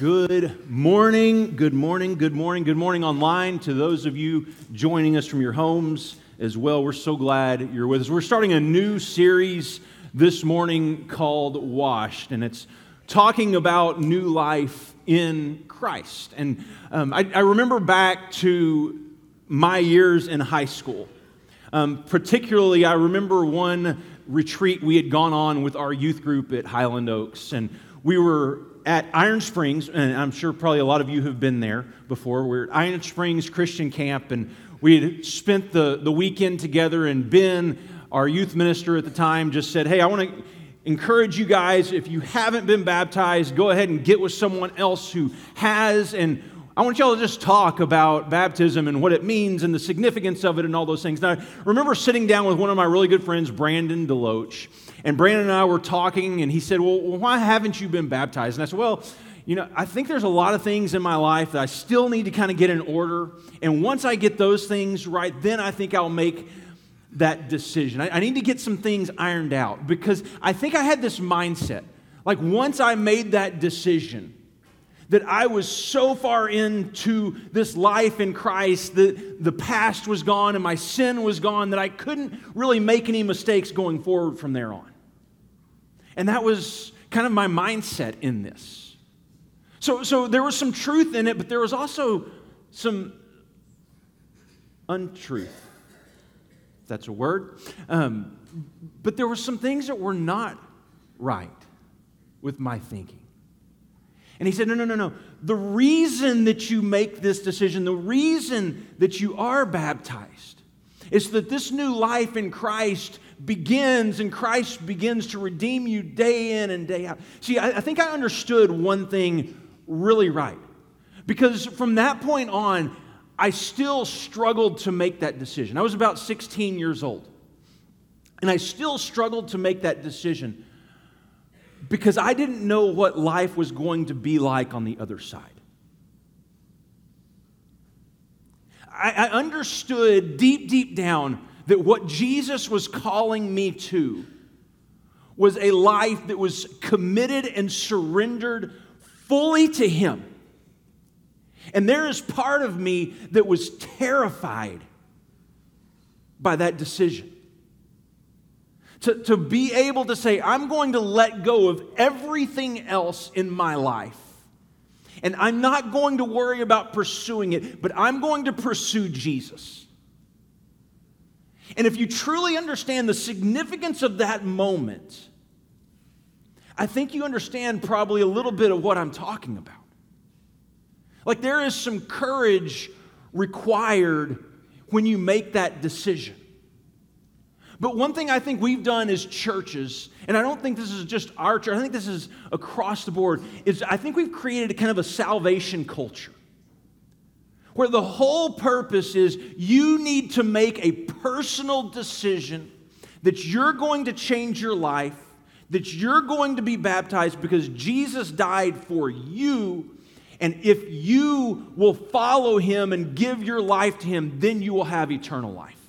Good morning, good morning, good morning, good morning online to those of you joining us from your homes as well. We're so glad you're with us. We're starting a new series this morning called Washed, and it's talking about new life in Christ. And um, I, I, remember back to my years in high school. Um, particularly, I remember one retreat we had gone on with our youth group at Highland Oaks, and we were at Iron Springs, and I'm sure probably a lot of you have been there before. We're at Iron Springs Christian Camp, and we had spent the, the weekend together, and Ben, our youth minister at the time, just said, Hey, I want to encourage you guys, if you haven't been baptized, go ahead and get with someone else who has, and I want y'all to just talk about baptism and what it means and the significance of it and all those things. Now, I remember sitting down with one of my really good friends, Brandon Deloach, and Brandon and I were talking, and he said, Well, why haven't you been baptized? And I said, Well, you know, I think there's a lot of things in my life that I still need to kind of get in order. And once I get those things right, then I think I'll make that decision. I, I need to get some things ironed out because I think I had this mindset. Like, once I made that decision, that I was so far into this life in Christ that the past was gone and my sin was gone that I couldn't really make any mistakes going forward from there on. And that was kind of my mindset in this. So, so there was some truth in it, but there was also some untruth. That's a word. Um, but there were some things that were not right with my thinking. And he said, No, no, no, no. The reason that you make this decision, the reason that you are baptized, is that this new life in Christ begins and Christ begins to redeem you day in and day out. See, I, I think I understood one thing really right. Because from that point on, I still struggled to make that decision. I was about 16 years old. And I still struggled to make that decision because I didn't know what life was going to be like on the other side. I, I understood deep, deep down that what Jesus was calling me to was a life that was committed and surrendered fully to Him. And there is part of me that was terrified by that decision to, to be able to say, I'm going to let go of everything else in my life. And I'm not going to worry about pursuing it, but I'm going to pursue Jesus. And if you truly understand the significance of that moment, I think you understand probably a little bit of what I'm talking about. Like there is some courage required when you make that decision. But one thing I think we've done as churches, and I don't think this is just our church, I think this is across the board, is I think we've created a kind of a salvation culture where the whole purpose is you need to make a personal decision that you're going to change your life, that you're going to be baptized because Jesus died for you. And if you will follow him and give your life to him, then you will have eternal life.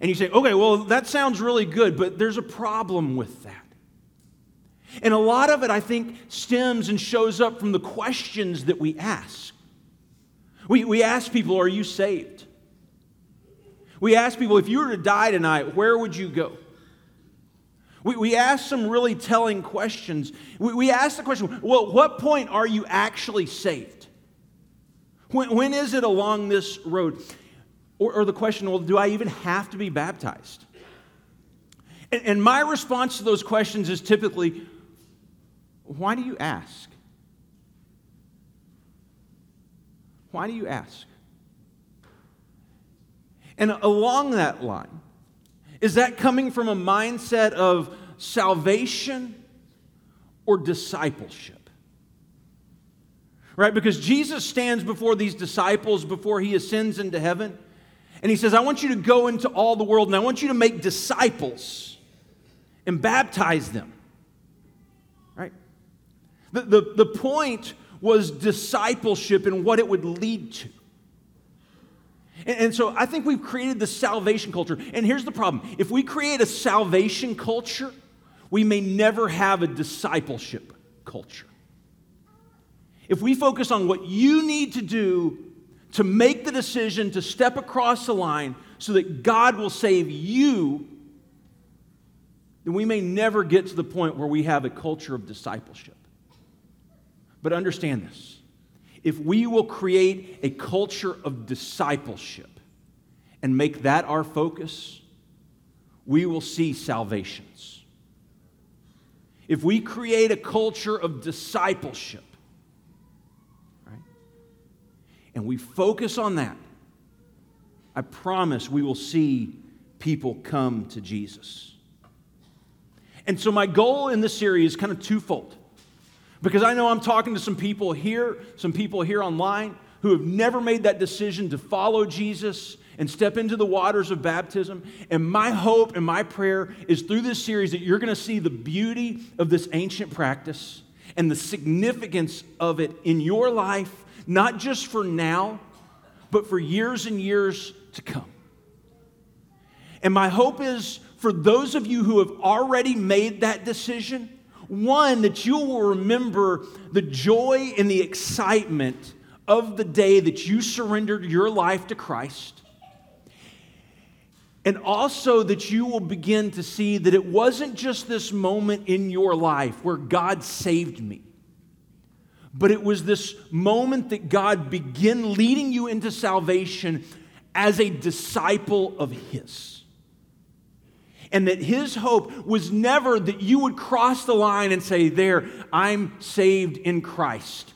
And you say, okay, well, that sounds really good, but there's a problem with that. And a lot of it, I think, stems and shows up from the questions that we ask. We, we ask people, Are you saved? We ask people, If you were to die tonight, where would you go? We, we ask some really telling questions. We, we ask the question, Well, what point are you actually saved? When, when is it along this road? Or, or the question, well, do I even have to be baptized? And, and my response to those questions is typically, why do you ask? Why do you ask? And along that line, is that coming from a mindset of salvation or discipleship? Right? Because Jesus stands before these disciples before he ascends into heaven. And he says, I want you to go into all the world and I want you to make disciples and baptize them. Right? The, the, the point was discipleship and what it would lead to. And, and so I think we've created the salvation culture. And here's the problem if we create a salvation culture, we may never have a discipleship culture. if we focus on what you need to do to make the decision to step across the line so that God will save you, then we may never get to the point where we have a culture of discipleship. But understand this if we will create a culture of discipleship and make that our focus, we will see salvations. If we create a culture of discipleship, right, and we focus on that, I promise we will see people come to Jesus. And so, my goal in this series is kind of twofold. Because I know I'm talking to some people here, some people here online, who have never made that decision to follow Jesus and step into the waters of baptism. And my hope and my prayer is through this series that you're going to see the beauty of this ancient practice and the significance of it in your life, not just for now, but for years and years to come. And my hope is for those of you who have already made that decision, one, that you will remember the joy and the excitement of the day that you surrendered your life to Christ. And also that you will begin to see that it wasn't just this moment in your life where God saved me, but it was this moment that God began leading you into salvation as a disciple of His. And that His hope was never that you would cross the line and say, There, I'm saved in Christ.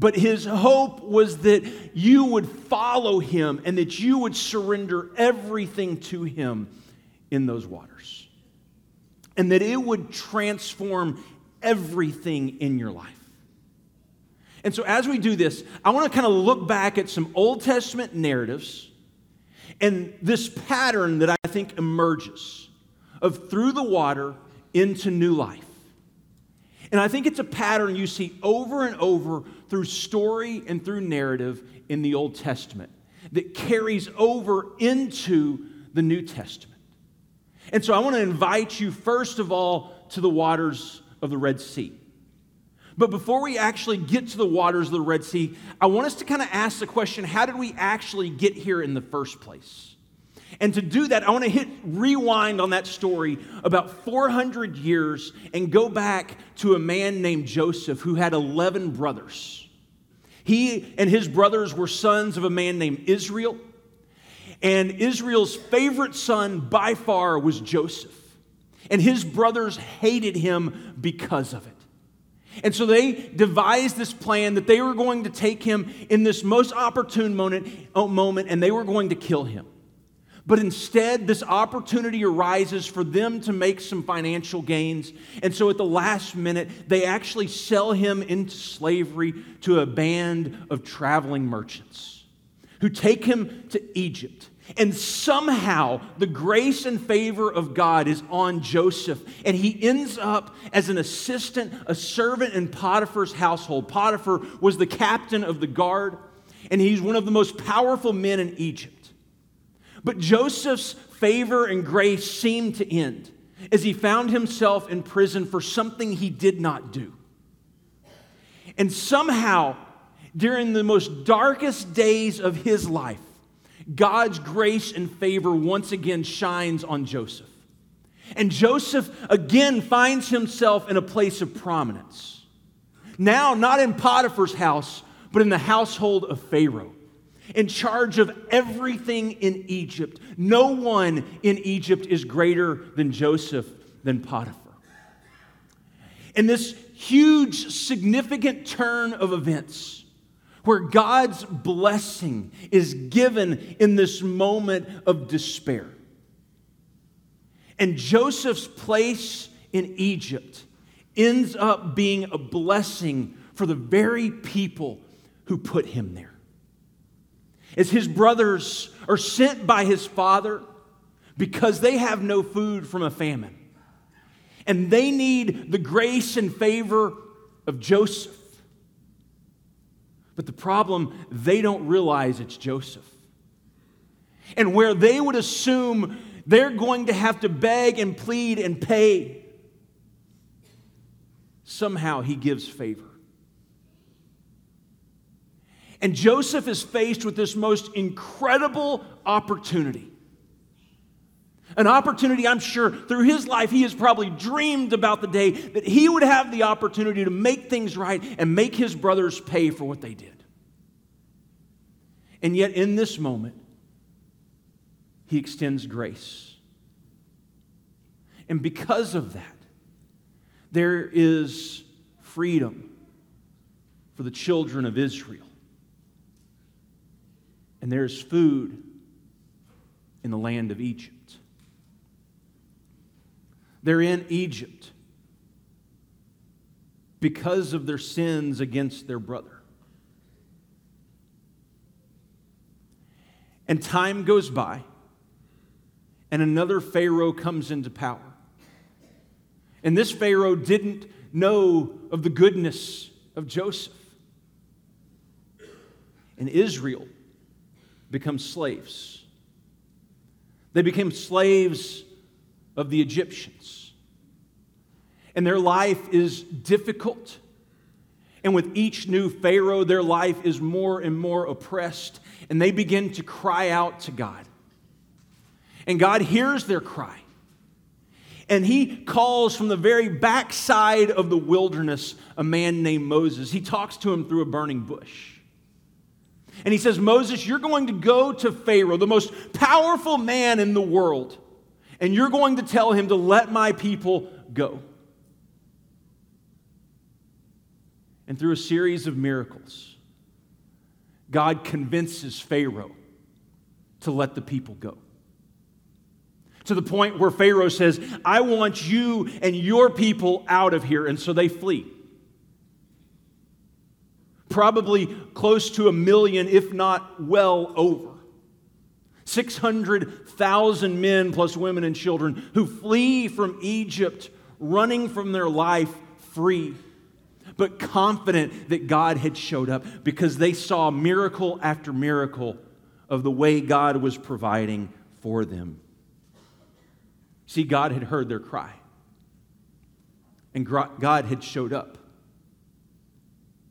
But his hope was that you would follow him and that you would surrender everything to him in those waters. And that it would transform everything in your life. And so, as we do this, I want to kind of look back at some Old Testament narratives and this pattern that I think emerges of through the water into new life. And I think it's a pattern you see over and over through story and through narrative in the Old Testament that carries over into the New Testament. And so I want to invite you, first of all, to the waters of the Red Sea. But before we actually get to the waters of the Red Sea, I want us to kind of ask the question how did we actually get here in the first place? And to do that, I want to hit rewind on that story about 400 years and go back to a man named Joseph who had 11 brothers. He and his brothers were sons of a man named Israel. And Israel's favorite son by far was Joseph. And his brothers hated him because of it. And so they devised this plan that they were going to take him in this most opportune moment, oh, moment and they were going to kill him. But instead, this opportunity arises for them to make some financial gains. And so at the last minute, they actually sell him into slavery to a band of traveling merchants who take him to Egypt. And somehow the grace and favor of God is on Joseph. And he ends up as an assistant, a servant in Potiphar's household. Potiphar was the captain of the guard, and he's one of the most powerful men in Egypt. But Joseph's favor and grace seemed to end as he found himself in prison for something he did not do. And somehow, during the most darkest days of his life, God's grace and favor once again shines on Joseph. And Joseph again finds himself in a place of prominence. Now, not in Potiphar's house, but in the household of Pharaoh in charge of everything in Egypt. No one in Egypt is greater than Joseph, than Potiphar. And this huge, significant turn of events, where God's blessing is given in this moment of despair. And Joseph's place in Egypt ends up being a blessing for the very people who put him there as his brothers are sent by his father because they have no food from a famine. And they need the grace and favor of Joseph. But the problem, they don't realize it's Joseph. And where they would assume they're going to have to beg and plead and pay, somehow he gives favor. And Joseph is faced with this most incredible opportunity. An opportunity, I'm sure, through his life, he has probably dreamed about the day that he would have the opportunity to make things right and make his brothers pay for what they did. And yet, in this moment, he extends grace. And because of that, there is freedom for the children of Israel. And there's food in the land of Egypt. They're in Egypt because of their sins against their brother. And time goes by, and another Pharaoh comes into power. And this Pharaoh didn't know of the goodness of Joseph. And Israel becomes slaves. They became slaves of the Egyptians. And their life is difficult. And with each new Pharaoh, their life is more and more oppressed. And they begin to cry out to God. And God hears their cry. And he calls from the very backside of the wilderness a man named Moses. He talks to him through a burning bush. And he says, Moses, you're going to go to Pharaoh, the most powerful man in the world and you're going to tell him to let my people go. And through a series of miracles, God convinces Pharaoh to let the people go. To the point where Pharaoh says, I want you and your people out of here. And so they flee. Probably close to a million, if not well over. 600,000 men plus women and children who flee from Egypt, running from their life free, but confident that God had showed up because they saw miracle after miracle of the way God was providing for them. See, God had heard their cry, and God had showed up,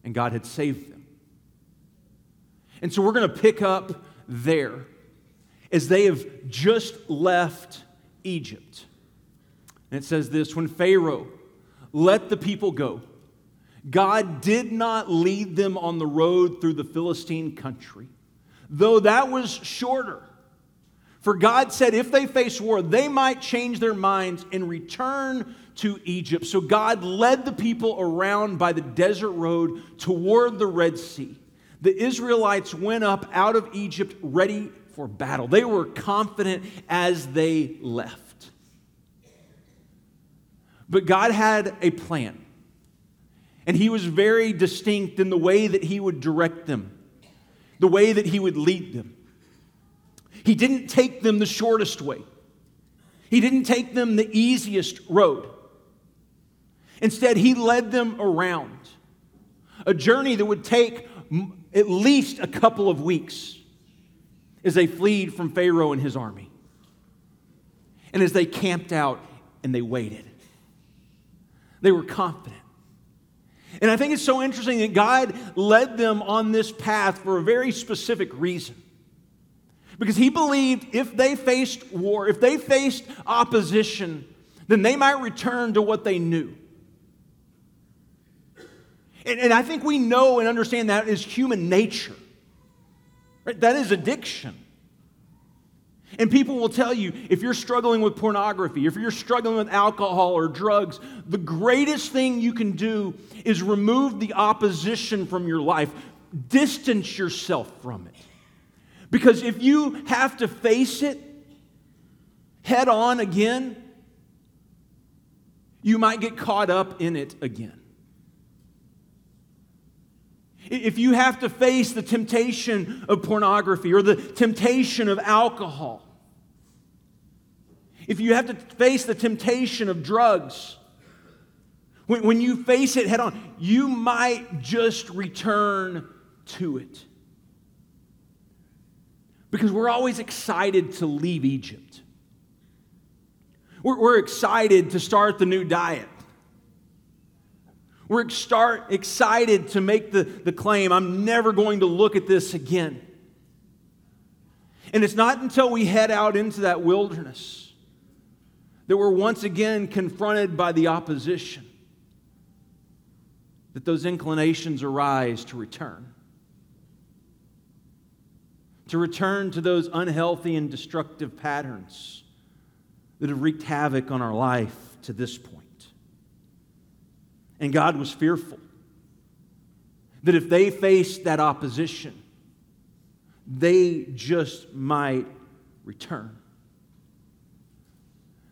and God had saved them. And so we're going to pick up there as they have just left Egypt. And it says this when Pharaoh let the people go, God did not lead them on the road through the Philistine country, though that was shorter. For God said if they face war, they might change their minds and return to Egypt. So God led the people around by the desert road toward the Red Sea. The Israelites went up out of Egypt ready for battle. They were confident as they left. But God had a plan, and He was very distinct in the way that He would direct them, the way that He would lead them. He didn't take them the shortest way, He didn't take them the easiest road. Instead, He led them around a journey that would take at least a couple of weeks as they fled from Pharaoh and his army. And as they camped out and they waited, they were confident. And I think it's so interesting that God led them on this path for a very specific reason. Because he believed if they faced war, if they faced opposition, then they might return to what they knew. And, and I think we know and understand that is human nature. Right? That is addiction. And people will tell you if you're struggling with pornography, if you're struggling with alcohol or drugs, the greatest thing you can do is remove the opposition from your life, distance yourself from it. Because if you have to face it head on again, you might get caught up in it again. If you have to face the temptation of pornography or the temptation of alcohol, if you have to face the temptation of drugs, when, when you face it head on, you might just return to it. Because we're always excited to leave Egypt. We're, we're excited to start the new diet. We're start excited to make the, the claim, I'm never going to look at this again. And it's not until we head out into that wilderness that we're once again confronted by the opposition that those inclinations arise to return. To return to those unhealthy and destructive patterns that have wreaked havoc on our life to this point. And God was fearful that if they faced that opposition, they just might return.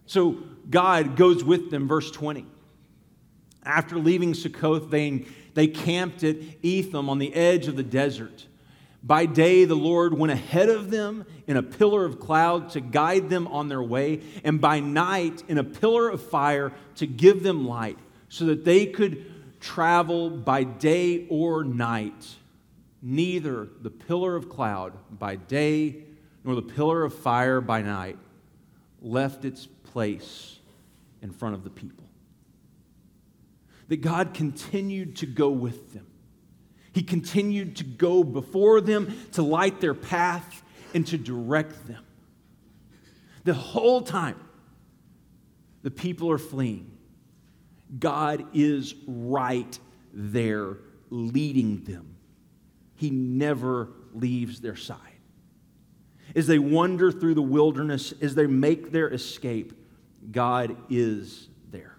So God goes with them, verse 20. After leaving Succoth, they, they camped at Etham on the edge of the desert. By day, the Lord went ahead of them in a pillar of cloud to guide them on their way, and by night, in a pillar of fire to give them light, so that they could travel by day or night. Neither the pillar of cloud by day nor the pillar of fire by night left its place in front of the people that God continued to go with them. He continued to go before them to light their path and to direct them. The whole time the people are fleeing, God is right there leading them. He never leaves their side. As they wander through the wilderness, as they make their escape, God is there.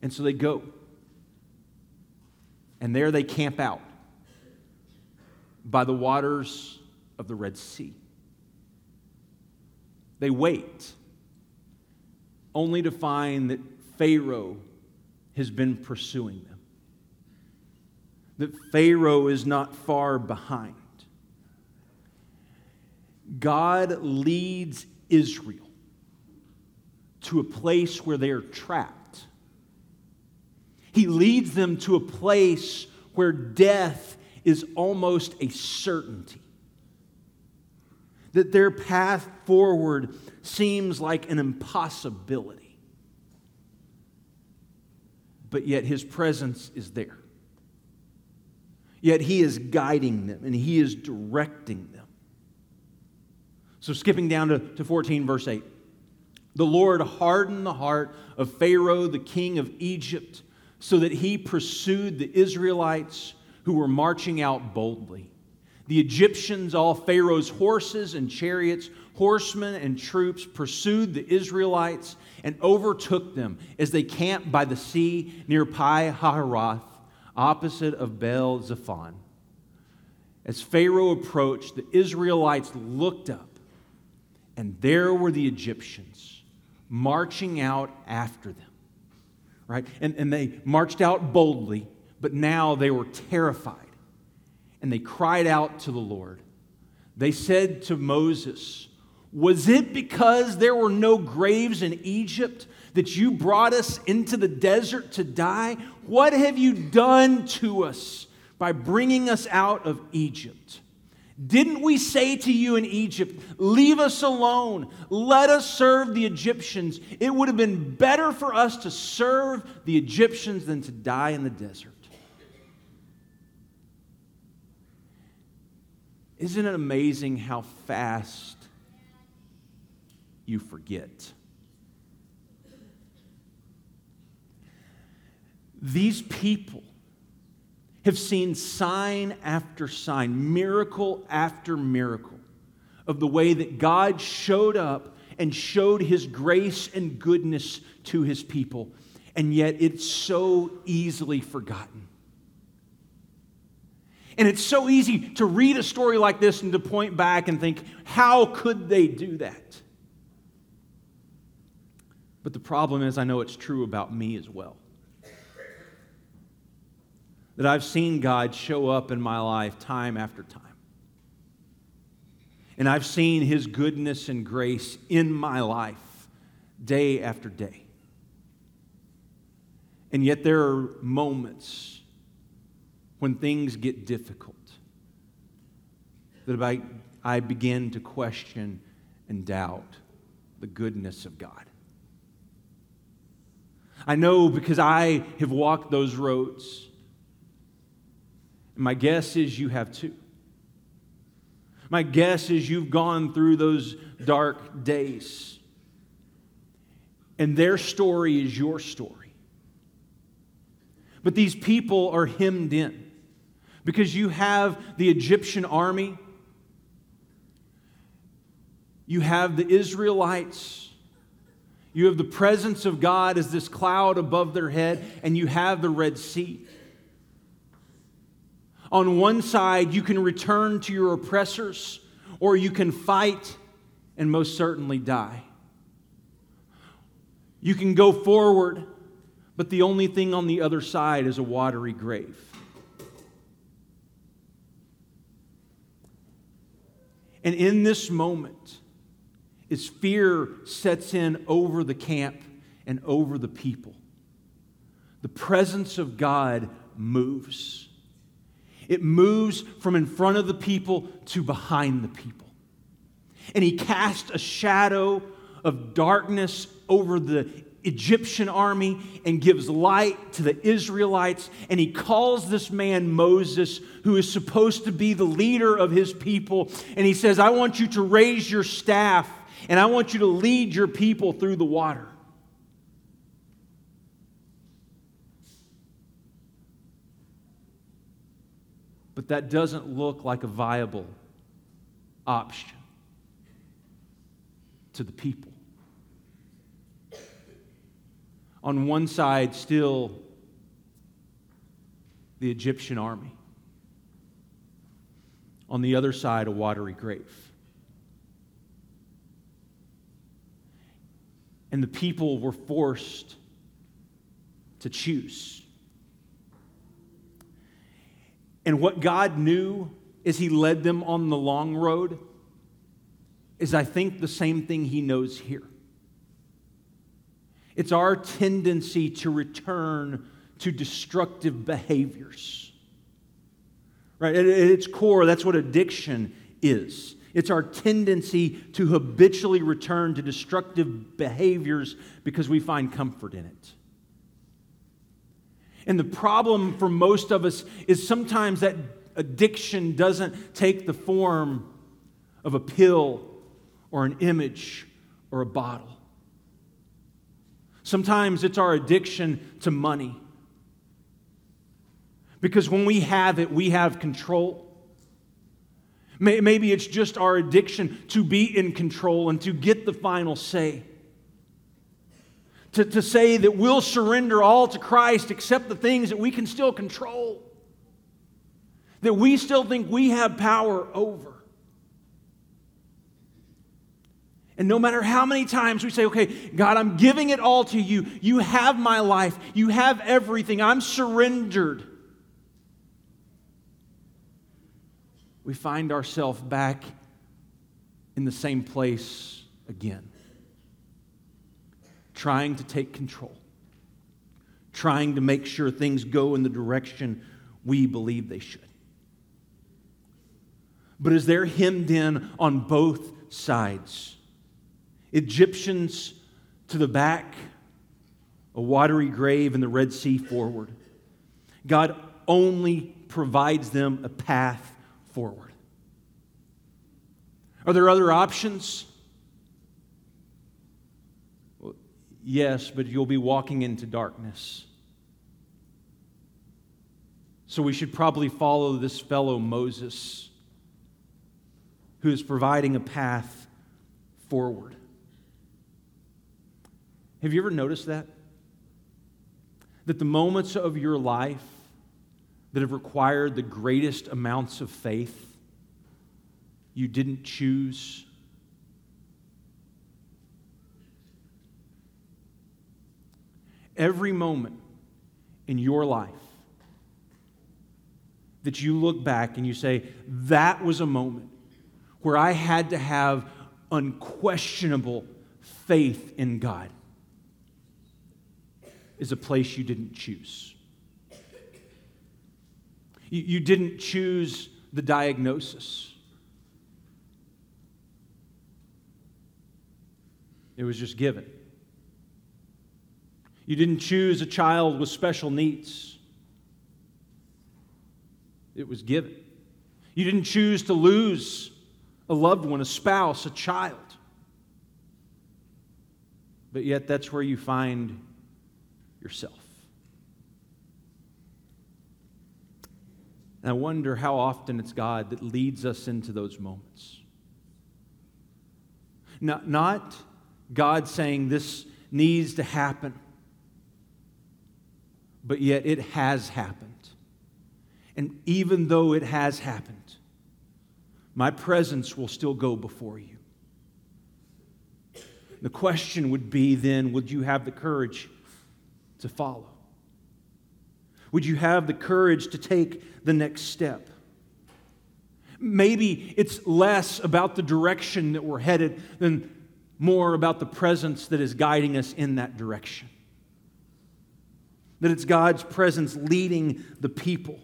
And so they go. And there they camp out by the waters of the Red Sea. They wait, only to find that Pharaoh has been pursuing them, that Pharaoh is not far behind. God leads Israel to a place where they are trapped he leads them to a place where death is almost a certainty. That their path forward seems like an impossibility. But yet his presence is there. Yet he is guiding them and he is directing them. So, skipping down to, to 14, verse 8. The Lord hardened the heart of Pharaoh, the king of Egypt so that he pursued the Israelites who were marching out boldly. The Egyptians, all Pharaoh's horses and chariots, horsemen and troops, pursued the Israelites and overtook them as they camped by the sea near Pi Hahiroth, opposite of Baal Zephon. As Pharaoh approached, the Israelites looked up, and there were the Egyptians marching out after them right? And, and they marched out boldly, but now they were terrified. And they cried out to the Lord. They said to Moses, Was it because there were no graves in Egypt that you brought us into the desert to die? What have you done to us by bringing us out of Egypt? Didn't we say to you in Egypt, Leave us alone, let us serve the Egyptians? It would have been better for us to serve the Egyptians than to die in the desert. Isn't it amazing how fast you forget? These people have seen sign after sign, miracle after miracle of the way that God showed up and showed his grace and goodness to his people. And yet it's so easily forgotten. And it's so easy to read a story like this and to point back and think, how could they do that? But the problem is, I know it's true about me as well that I've seen God show up in my life time after time. And I've seen His goodness and grace in my life day after day. And yet there are moments when things get difficult that I, I begin to question and doubt the goodness of God. I know because I have walked those roads. And my guess is you have too. My guess is you've gone through those dark days. And their story is your story. But these people are hemmed in because you have the Egyptian army, you have the Israelites, you have the presence of God as this cloud above their head, and you have the Red Sea. On one side, you can return to your oppressors, or you can fight and most certainly die. You can go forward, but the only thing on the other side is a watery grave. And in this moment, as fear sets in over the camp and over the people, the presence of God moves. It moves from in front of the people to behind the people. And he cast a shadow of darkness over the Egyptian army and gives light to the Israelites. And he calls this man Moses, who is supposed to be the leader of his people. And he says, I want you to raise your staff and I want you to lead your people through the water. But that doesn't look like a viable option to the people. On one side, still the Egyptian army. On the other side, a watery grave. And the people were forced to choose. And what God knew as He led them on the long road is, I think, the same thing He knows here. It's our tendency to return to destructive behaviors. Right? At its core, that's what addiction is. It's our tendency to habitually return to destructive behaviors because we find comfort in it. And the problem for most of us is sometimes that addiction doesn't take the form of a pill or an image or a bottle. Sometimes it's our addiction to money. Because when we have it, we have control. Maybe it's just our addiction to be in control and to get the final say. To, to say that we'll surrender all to Christ except the things that we can still control, that we still think we have power over. And no matter how many times we say, okay, God, I'm giving it all to you. You have my life. You have everything. I'm surrendered. We find ourselves back in the same place again, trying to take control, trying to make sure things go in the direction we believe they should. But as they're hemmed in on both sides, Egyptians to the back, a watery grave, and the Red Sea forward. God only provides them a path forward. Are there other options? Well, yes, but you'll be walking into darkness. So we should probably follow this fellow Moses who is providing a path forward. Have you ever noticed that? That the moments of your life that have required the greatest amounts of faith, you didn't choose. Every moment in your life that you look back and you say, that was a moment where I had to have unquestionable faith in God is a place you didn't choose. You, you didn't choose the diagnosis, it was just given. You didn't choose a child with special needs, it was given. You didn't choose to lose a loved one, a spouse, a child. But yet, that's where you find yourself. And I wonder how often it's God that leads us into those moments. Not, not God saying this needs to happen, but yet it has happened. And even though it has happened, my presence will still go before you. The question would be then would you have the courage to follow? Would you have the courage to take the next step? Maybe it's less about the direction that we're headed than more about the presence that is guiding us in that direction. That it's God's presence leading the people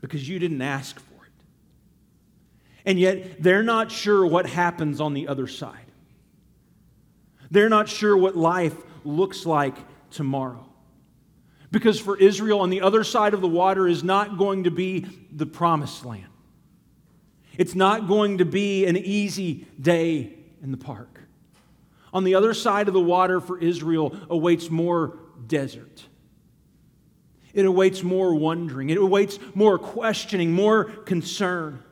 because you didn't ask for it. And yet, they're not sure what happens on the other side. They're not sure what life looks like tomorrow. Because for Israel, on the other side of the water is not going to be the promised land. It's not going to be an easy day in the park. On the other side of the water for Israel awaits more desert. It awaits more wondering. It awaits more questioning, more concern.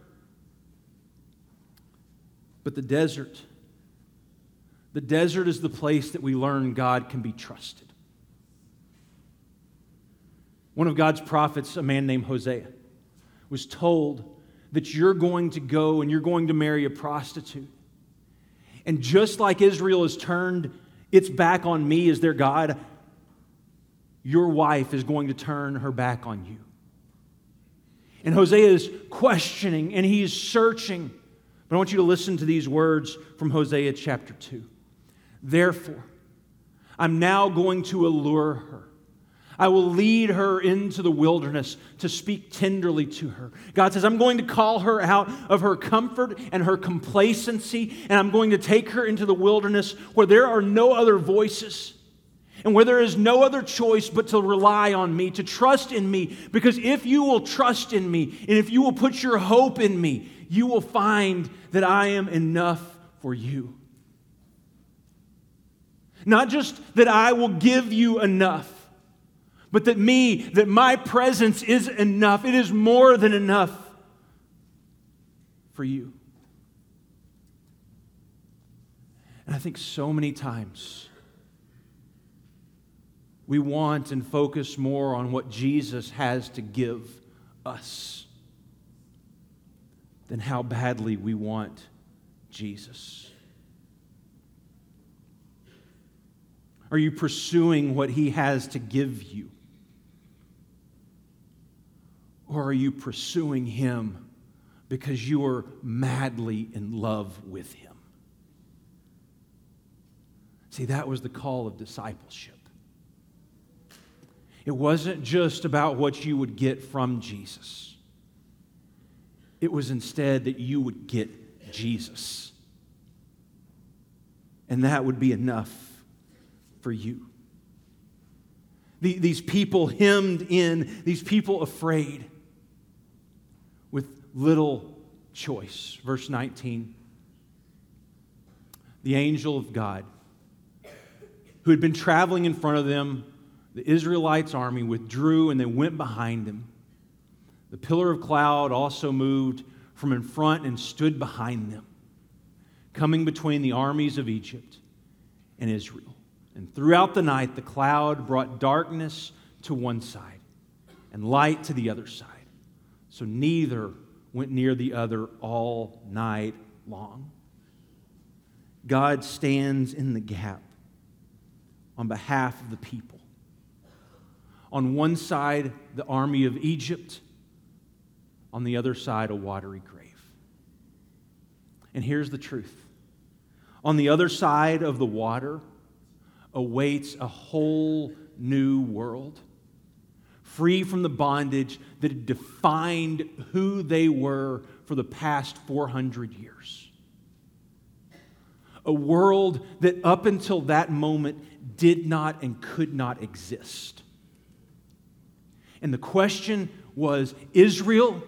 But the desert, the desert is the place that we learn God can be trusted. One of God's prophets, a man named Hosea, was told that you're going to go and you're going to marry a prostitute. And just like Israel has turned its back on me as their God, your wife is going to turn her back on you. And Hosea is questioning and he's searching. But I want you to listen to these words from Hosea chapter 2. Therefore, I'm now going to allure her I will lead her into the wilderness to speak tenderly to her. God says, I'm going to call her out of her comfort and her complacency, and I'm going to take her into the wilderness where there are no other voices and where there is no other choice but to rely on me, to trust in me. Because if you will trust in me and if you will put your hope in me, you will find that I am enough for you. Not just that I will give you enough but that me, that my presence is enough. It is more than enough for you. And I think so many times we want and focus more on what Jesus has to give us than how badly we want Jesus. Are you pursuing what he has to give you? Or are you pursuing Him because you are madly in love with Him? See, that was the call of discipleship. It wasn't just about what you would get from Jesus, it was instead that you would get Jesus. And that would be enough for you. These people hemmed in, these people afraid with little choice. Verse 19 The angel of God, who had been traveling in front of them, the Israelites' army withdrew and they went behind them. The pillar of cloud also moved from in front and stood behind them, coming between the armies of Egypt and Israel. And throughout the night, the cloud brought darkness to one side and light to the other side. So neither went near the other all night long. God stands in the gap on behalf of the people. On one side, the army of Egypt, on the other side, a watery grave. And here's the truth on the other side of the water awaits a whole new world free from the bondage that had defined who they were for the past 400 years. a world that up until that moment did not and could not exist. And the question was Israel,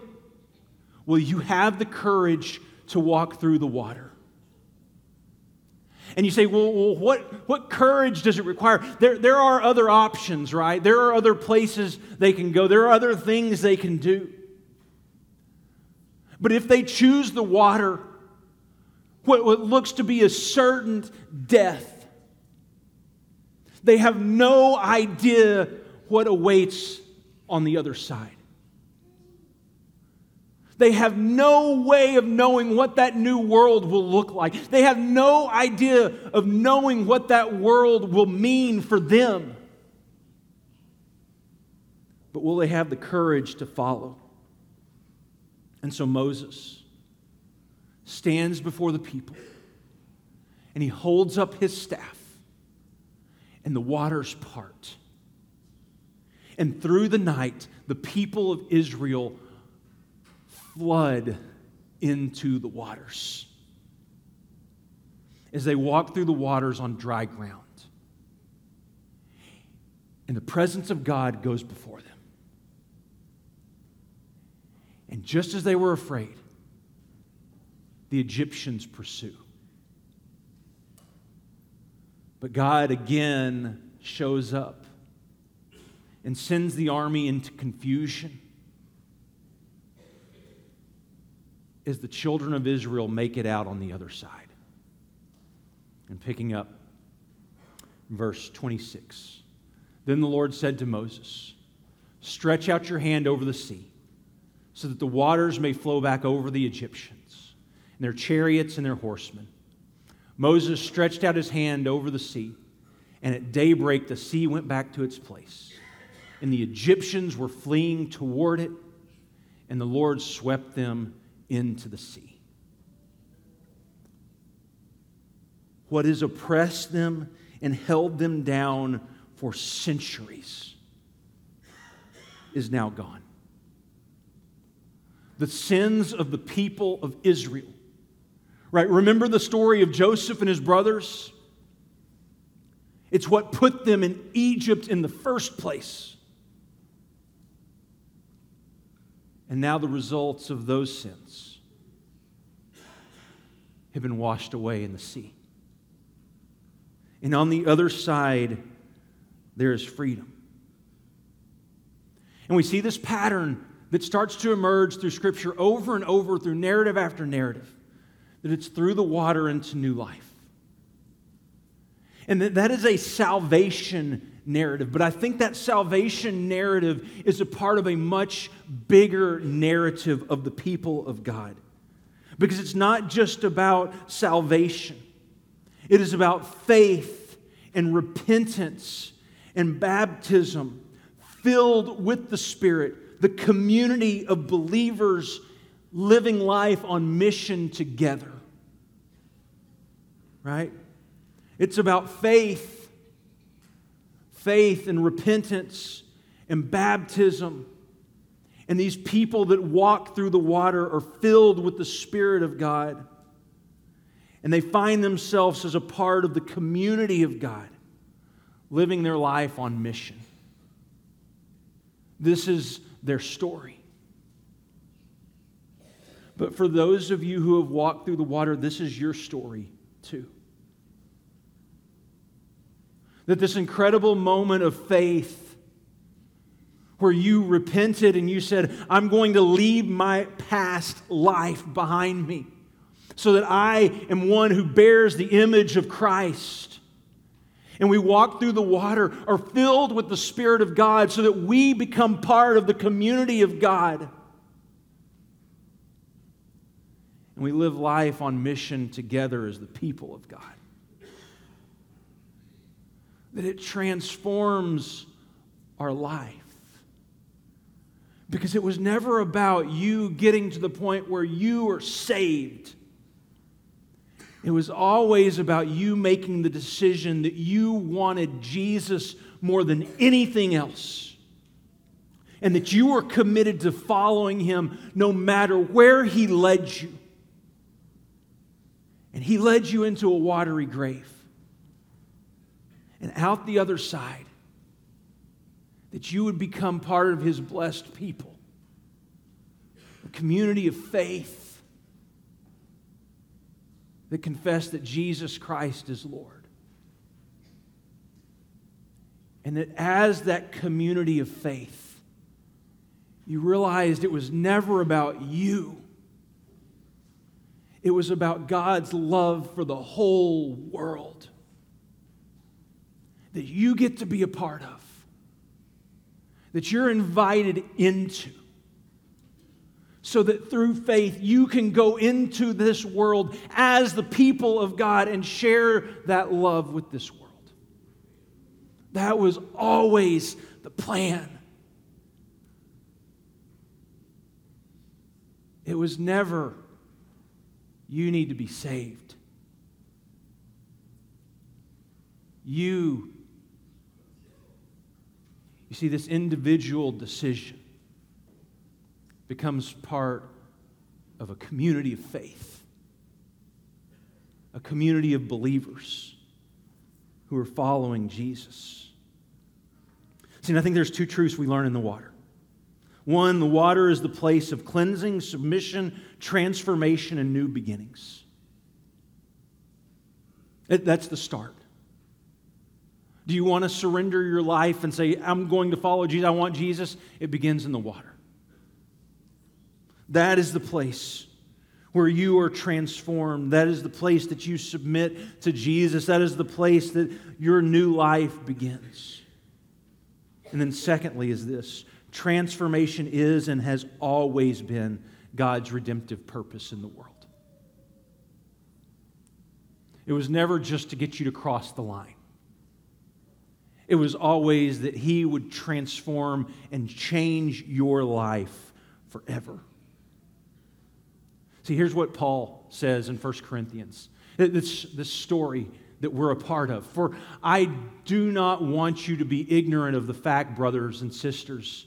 will you have the courage to walk through the water? And you say, well, well, what, what courage does it require? There, there are other options, right? There are other places they can go, there are other things they can do. But if they choose the water, what, what looks to be a certain death, they have no idea what awaits on the other side. They have no way of knowing what that new world will look like. They have no idea of knowing what that world will mean for them. But will they have the courage to follow? And so Moses stands before the people and he holds up his staff, and the waters part. And through the night, the people of Israel flood into the waters as they walk through the waters on dry ground. And the presence of God goes before them. And just as they were afraid, the Egyptians pursue. But God again shows up and sends the army into confusion as the children of Israel make it out on the other side. And picking up verse 26. Then the Lord said to Moses, Stretch out your hand over the sea, so that the waters may flow back over the Egyptians, and their chariots and their horsemen. Moses stretched out his hand over the sea, and at daybreak the sea went back to its place. And the Egyptians were fleeing toward it, and the Lord swept them into the sea. What has oppressed them and held them down for centuries is now gone. The sins of the people of Israel. Right? Remember the story of Joseph and his brothers? It's what put them in Egypt in the first place. And now the results of those sins have been washed away in the sea. And on the other side, there is freedom. And we see this pattern that starts to emerge through Scripture over and over through narrative after narrative that it's through the water into new life. And that, that is a salvation narrative. But I think that salvation narrative is a part of a much bigger narrative of the people of God. Because it's not just about salvation, it is about faith and repentance and baptism filled with the Spirit, the community of believers living life on mission together. Right? It's about faith, faith and repentance and baptism. And these people that walk through the water are filled with the Spirit of God. And they find themselves as a part of the community of God, living their life on mission. This is their story. But for those of you who have walked through the water, this is your story too. That this incredible moment of faith where you repented and you said, I'm going to leave my past life behind me so that I am one who bears the image of Christ. And we walk through the water, are filled with the Spirit of God so that we become part of the community of God. And we live life on mission together as the people of God. That it transforms our life. Because it was never about you getting to the point where you are saved. It was always about you making the decision that you wanted Jesus more than anything else and that you were committed to following him no matter where he led you. And he led you into a watery grave. And out the other side, that you would become part of his blessed people, a community of faith that confess that Jesus Christ is Lord. And that as that community of faith, you realized it was never about you. It was about God's love for the whole world that you get to be a part of, that you're invited into, so that through faith you can go into this world as the people of God and share that love with this world. That was always the plan. It was never, you need to be saved. You, you see, this individual decision becomes part of a community of faith, a community of believers who are following Jesus. See, I think there's two truths we learn in the water. One, the water is the place of cleansing, submission, transformation, and new beginnings. That's the start. Do you want to surrender your life and say, I'm going to follow Jesus? I want Jesus? It begins in the water. That is the place where you are transformed. That is the place that you submit to Jesus. That is the place that your new life begins. And then, secondly, is this transformation is and has always been God's redemptive purpose in the world. It was never just to get you to cross the line. It was always that He would transform and change your life forever. See, here's what Paul says in 1 Corinthians. This, this story that we're a part of. For I do not want you to be ignorant of the fact, brothers and sisters,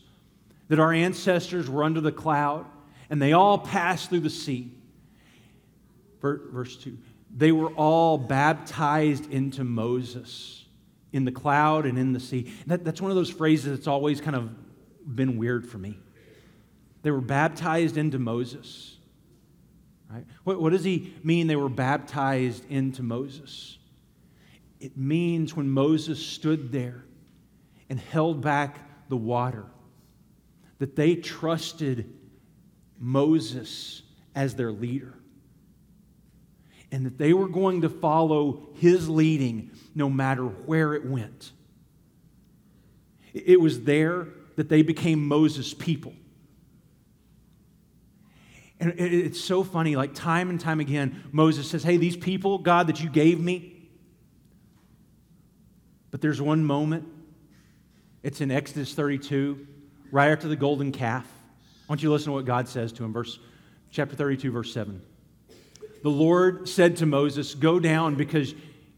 that our ancestors were under the cloud and they all passed through the sea. Verse 2 They were all baptized into Moses in the cloud and in the sea. That, that's one of those phrases that's always kind of been weird for me. They were baptized into Moses. Right? What, what does he mean they were baptized into Moses? It means when Moses stood there and held back the water, that they trusted Moses as their leader. And that they were going to follow his leading no matter where it went. It was there that they became Moses' people. And it's so funny, like time and time again, Moses says, Hey, these people, God, that you gave me. But there's one moment, it's in Exodus 32, right after the golden calf. I want you to listen to what God says to him, verse chapter 32, verse 7. The Lord said to Moses, Go down because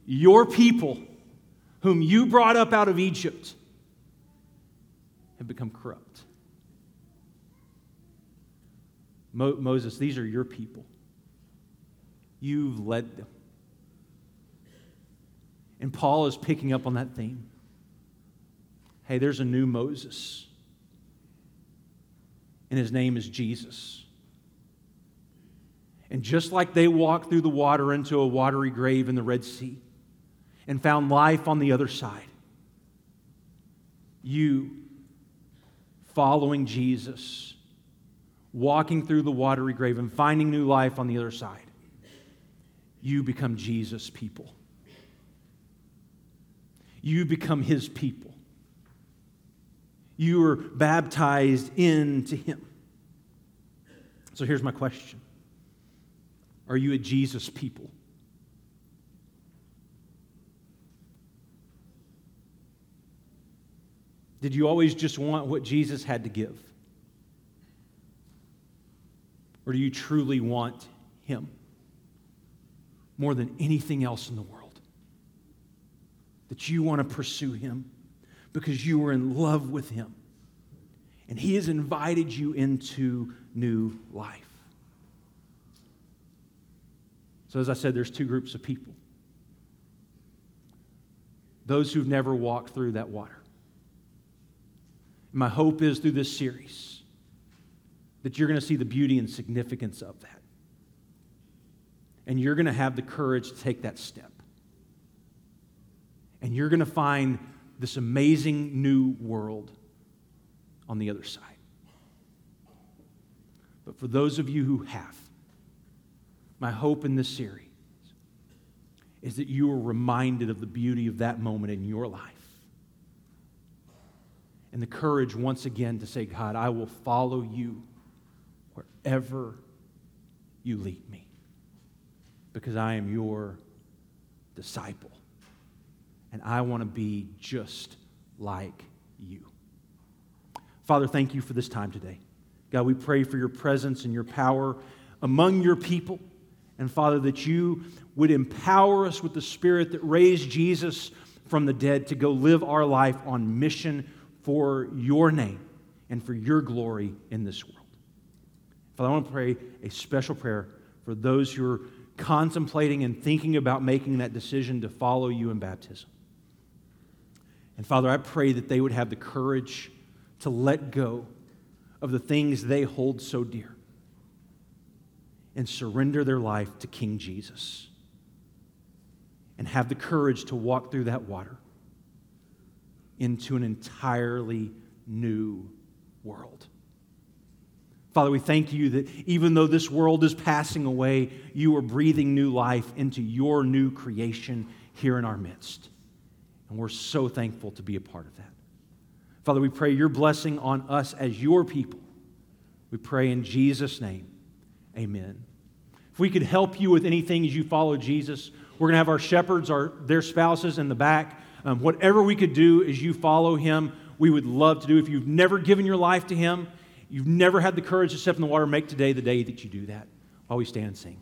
your people, whom you brought up out of Egypt, have become corrupt. Mo- Moses, these are your people. You've led them. And Paul is picking up on that theme. Hey, there's a new Moses, and his name is Jesus. And just like they walked through the water into a watery grave in the Red Sea and found life on the other side, you, following Jesus, walking through the watery grave and finding new life on the other side, you become Jesus' people. You become his people. You are baptized into him. So here's my question Are you a Jesus people? Did you always just want what Jesus had to give? Or do you truly want Him more than anything else in the world? That you want to pursue Him because you are in love with Him and He has invited you into new life. So So, as I said, there's two groups of people those who've never walked through that water. My hope is through this series that you're going to see the beauty and significance of that. And you're going to have the courage to take that step. And you're going to find this amazing new world on the other side. But for those of you who have, my hope in this series is that you are reminded of the beauty of that moment in your life. And the courage once again to say, God, I will follow you wherever you lead me because I am your disciple. And I want to be just like you. Father, thank you for this time today. God, we pray for your presence and your power among your people. And Father, that you would empower us with the Spirit that raised Jesus from the dead to go live our life on mission for your name and for your glory in this world. Father, I want to pray a special prayer for those who are contemplating and thinking about making that decision to follow you in baptism. And Father, I pray that they would have the courage to let go of the things they hold so dear and surrender their life to King Jesus and have the courage to walk through that water into an entirely new world. Father, we thank you that even though this world is passing away, you are breathing new life into your new creation here in our midst. And we're so thankful to be a part of that. Father, we pray your blessing on us as your people. We pray in Jesus' name. Amen. If we could help you with anything as you follow Jesus, we're going to have our shepherds, our, their spouses in the back. Um, whatever we could do as you follow him, we would love to do. If you've never given your life to him, you've never had the courage to step in the water, make today the day that you do that while we stand and sing.